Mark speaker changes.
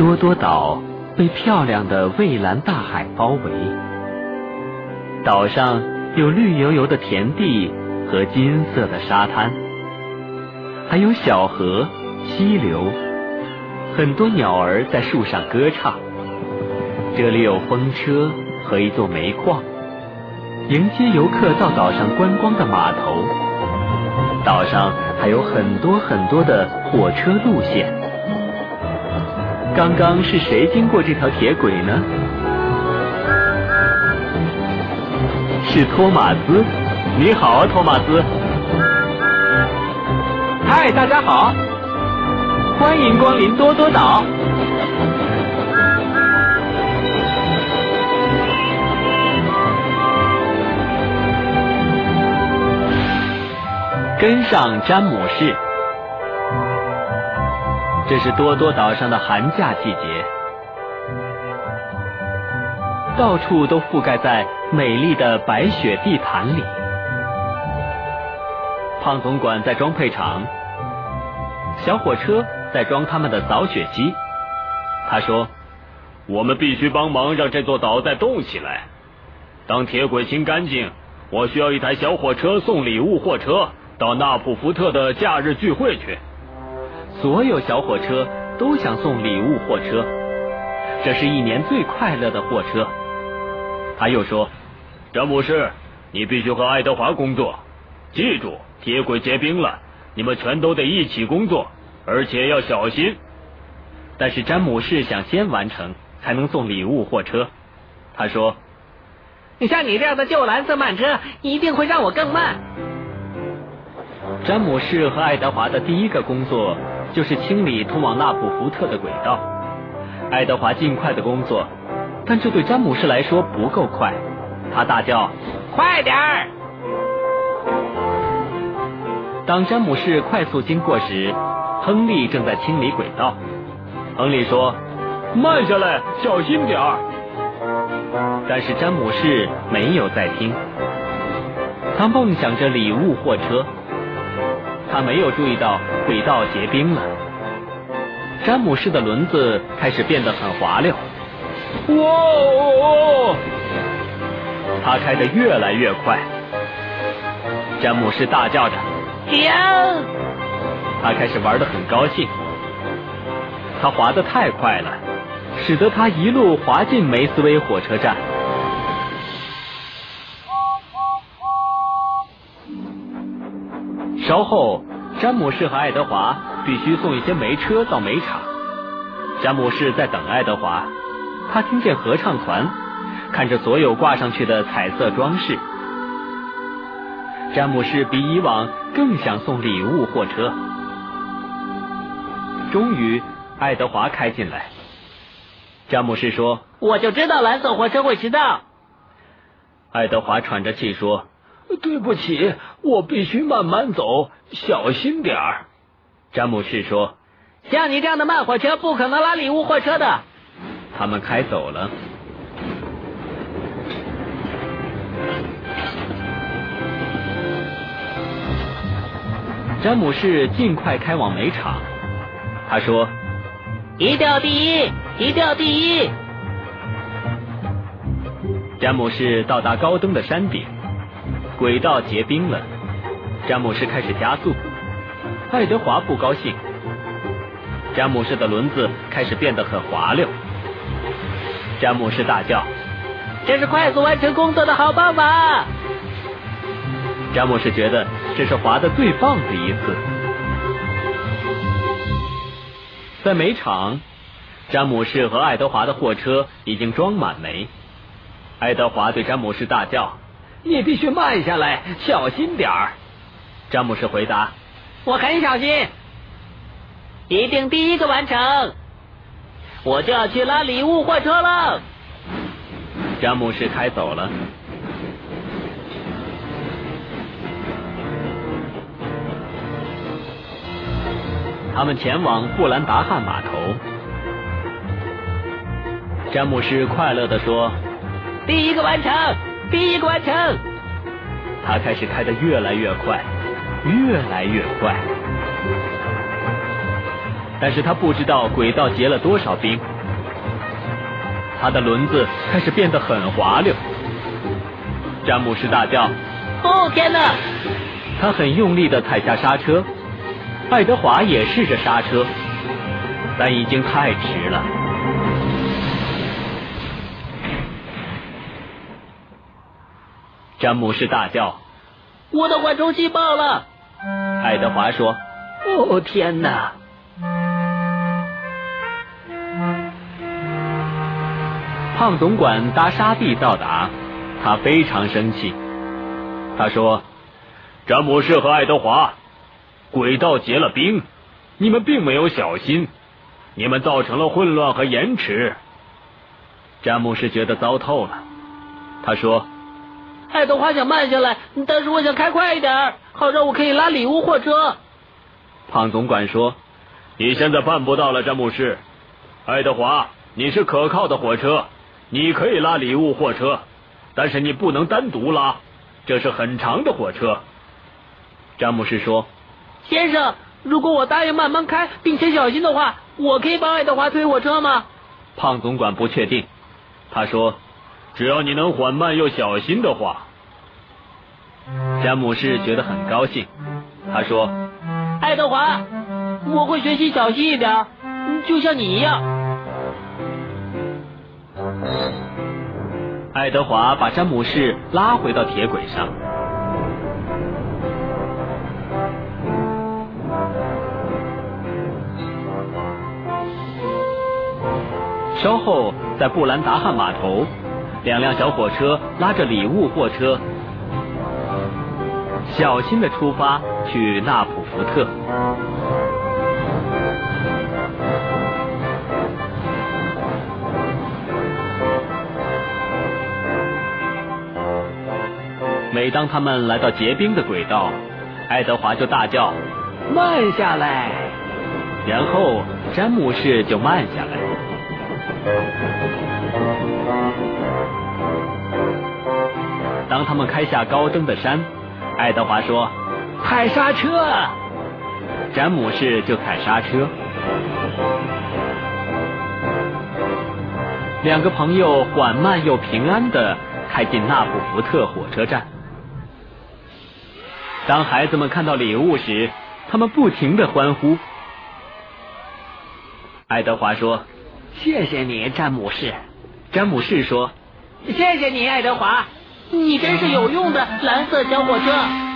Speaker 1: 多多岛被漂亮的蔚蓝大海包围，岛上有绿油油的田地和金色的沙滩，还有小河、溪流，很多鸟儿在树上歌唱。这里有风车和一座煤矿，迎接游客到岛上观光的码头。岛上还有很多很多的火车路线。刚刚是谁经过这条铁轨呢？是托马斯。你好，托马斯。
Speaker 2: 嗨，大家好，
Speaker 1: 欢迎光临多多岛。跟上詹姆士。这是多多岛上的寒假季节，到处都覆盖在美丽的白雪地毯里。胖总管在装配厂，小火车在装他们的扫雪机。他说：“
Speaker 3: 我们必须帮忙让这座岛再动起来。当铁轨清干净，我需要一台小火车送礼物货车到纳普福特的假日聚会去。”
Speaker 1: 所有小火车都想送礼物货车，这是一年最快乐的货车。他又说：“
Speaker 3: 詹姆士，你必须和爱德华工作。记住，铁轨结冰了，你们全都得一起工作，而且要小心。”
Speaker 1: 但是詹姆士想先完成，才能送礼物货车。他说：“
Speaker 2: 像你这样的旧蓝色慢车，一定会让我更慢。”
Speaker 1: 詹姆士和爱德华的第一个工作。就是清理通往纳普福特的轨道。爱德华尽快的工作，但这对詹姆士来说不够快。他大叫：“
Speaker 2: 快点儿！”
Speaker 1: 当詹姆士快速经过时，亨利正在清理轨道。亨利说：“
Speaker 3: 慢下来，小心点儿。”
Speaker 1: 但是詹姆士没有在听，他梦想着礼物货车。他没有注意到轨道结冰了，詹姆士的轮子开始变得很滑溜。
Speaker 3: 哇哦！
Speaker 1: 他开得越来越快，詹姆士大叫着：“
Speaker 2: 停！”
Speaker 1: 他开始玩得很高兴。他滑得太快了，使得他一路滑进梅斯威火车站。稍后，詹姆士和爱德华必须送一些煤车到煤场。詹姆士在等爱德华，他听见合唱团，看着所有挂上去的彩色装饰。詹姆士比以往更想送礼物货车。终于，爱德华开进来。詹姆士说：“
Speaker 2: 我就知道蓝色火车会迟到。”
Speaker 1: 爱德华喘着气说。
Speaker 3: 对不起，我必须慢慢走，小心点儿。
Speaker 1: 詹姆士说：“
Speaker 2: 像你这样的慢火车不可能拉礼物货车的。”
Speaker 1: 他们开走了。詹姆士尽快开往煤场。他说：“
Speaker 2: 一定要第一，一定要第一。”
Speaker 1: 詹姆士到达高登的山顶。轨道结冰了，詹姆士开始加速。爱德华不高兴，詹姆士的轮子开始变得很滑溜。詹姆士大叫：“
Speaker 2: 这是快速完成工作的好办法！”
Speaker 1: 詹姆士觉得这是滑的最棒的一次。在煤场，詹姆士和爱德华的货车已经装满煤。爱德华对詹姆士大叫。
Speaker 2: 你必须慢下来，小心点儿。
Speaker 1: 詹姆士回答：“
Speaker 2: 我很小心，一定第一个完成。我就要去拉礼物货车了。”
Speaker 1: 詹姆士开走了。他们前往布兰达汉码头。詹姆士快乐的说：“
Speaker 2: 第一个完成。”第一个完成，
Speaker 1: 他开始开得越来越快，越来越快。但是他不知道轨道结了多少冰，他的轮子开始变得很滑溜。詹姆士大叫：“
Speaker 2: 哦天哪！”
Speaker 1: 他很用力的踩下刹车，爱德华也试着刹车，但已经太迟了。詹姆士大叫：“
Speaker 2: 我的缓冲器爆了！”
Speaker 1: 爱德华说：“
Speaker 2: 哦天哪！”
Speaker 1: 胖总管搭沙地到达，他非常生气。他说：“
Speaker 3: 詹姆士和爱德华，轨道结了冰，你们并没有小心，你们造成了混乱和延迟。”
Speaker 1: 詹姆士觉得糟透了。他说。
Speaker 2: 爱德华想慢下来，但是我想开快一点，好让我可以拉礼物货车。
Speaker 1: 胖总管说：“
Speaker 3: 你现在办不到了，詹姆士。爱德华，你是可靠的火车，你可以拉礼物货车，但是你不能单独拉，这是很长的火车。”
Speaker 1: 詹姆士说：“
Speaker 2: 先生，如果我答应慢慢开并且小心的话，我可以帮爱德华推火车吗？”
Speaker 1: 胖总管不确定，他说。
Speaker 3: 只要你能缓慢又小心的话，
Speaker 1: 詹姆士觉得很高兴。他说：“
Speaker 2: 爱德华，我会学习小心一点，就像你一样。”
Speaker 1: 爱德华把詹姆士拉回到铁轨上。稍后，在布兰达汉码头。两辆小火车拉着礼物货车，小心的出发去纳普福特。每当他们来到结冰的轨道，爱德华就大叫：“
Speaker 2: 慢下来！”
Speaker 1: 然后詹姆士就慢下来。当他们开下高登的山，爱德华说：“
Speaker 2: 踩刹车。”
Speaker 1: 詹姆士就踩刹车。两个朋友缓慢又平安的开进纳普福特火车站。当孩子们看到礼物时，他们不停的欢呼。爱德华说：“
Speaker 2: 谢谢你，詹姆士。”
Speaker 1: 詹姆士说：“
Speaker 2: 谢谢你，爱德华。”你真是有用的蓝色小火车。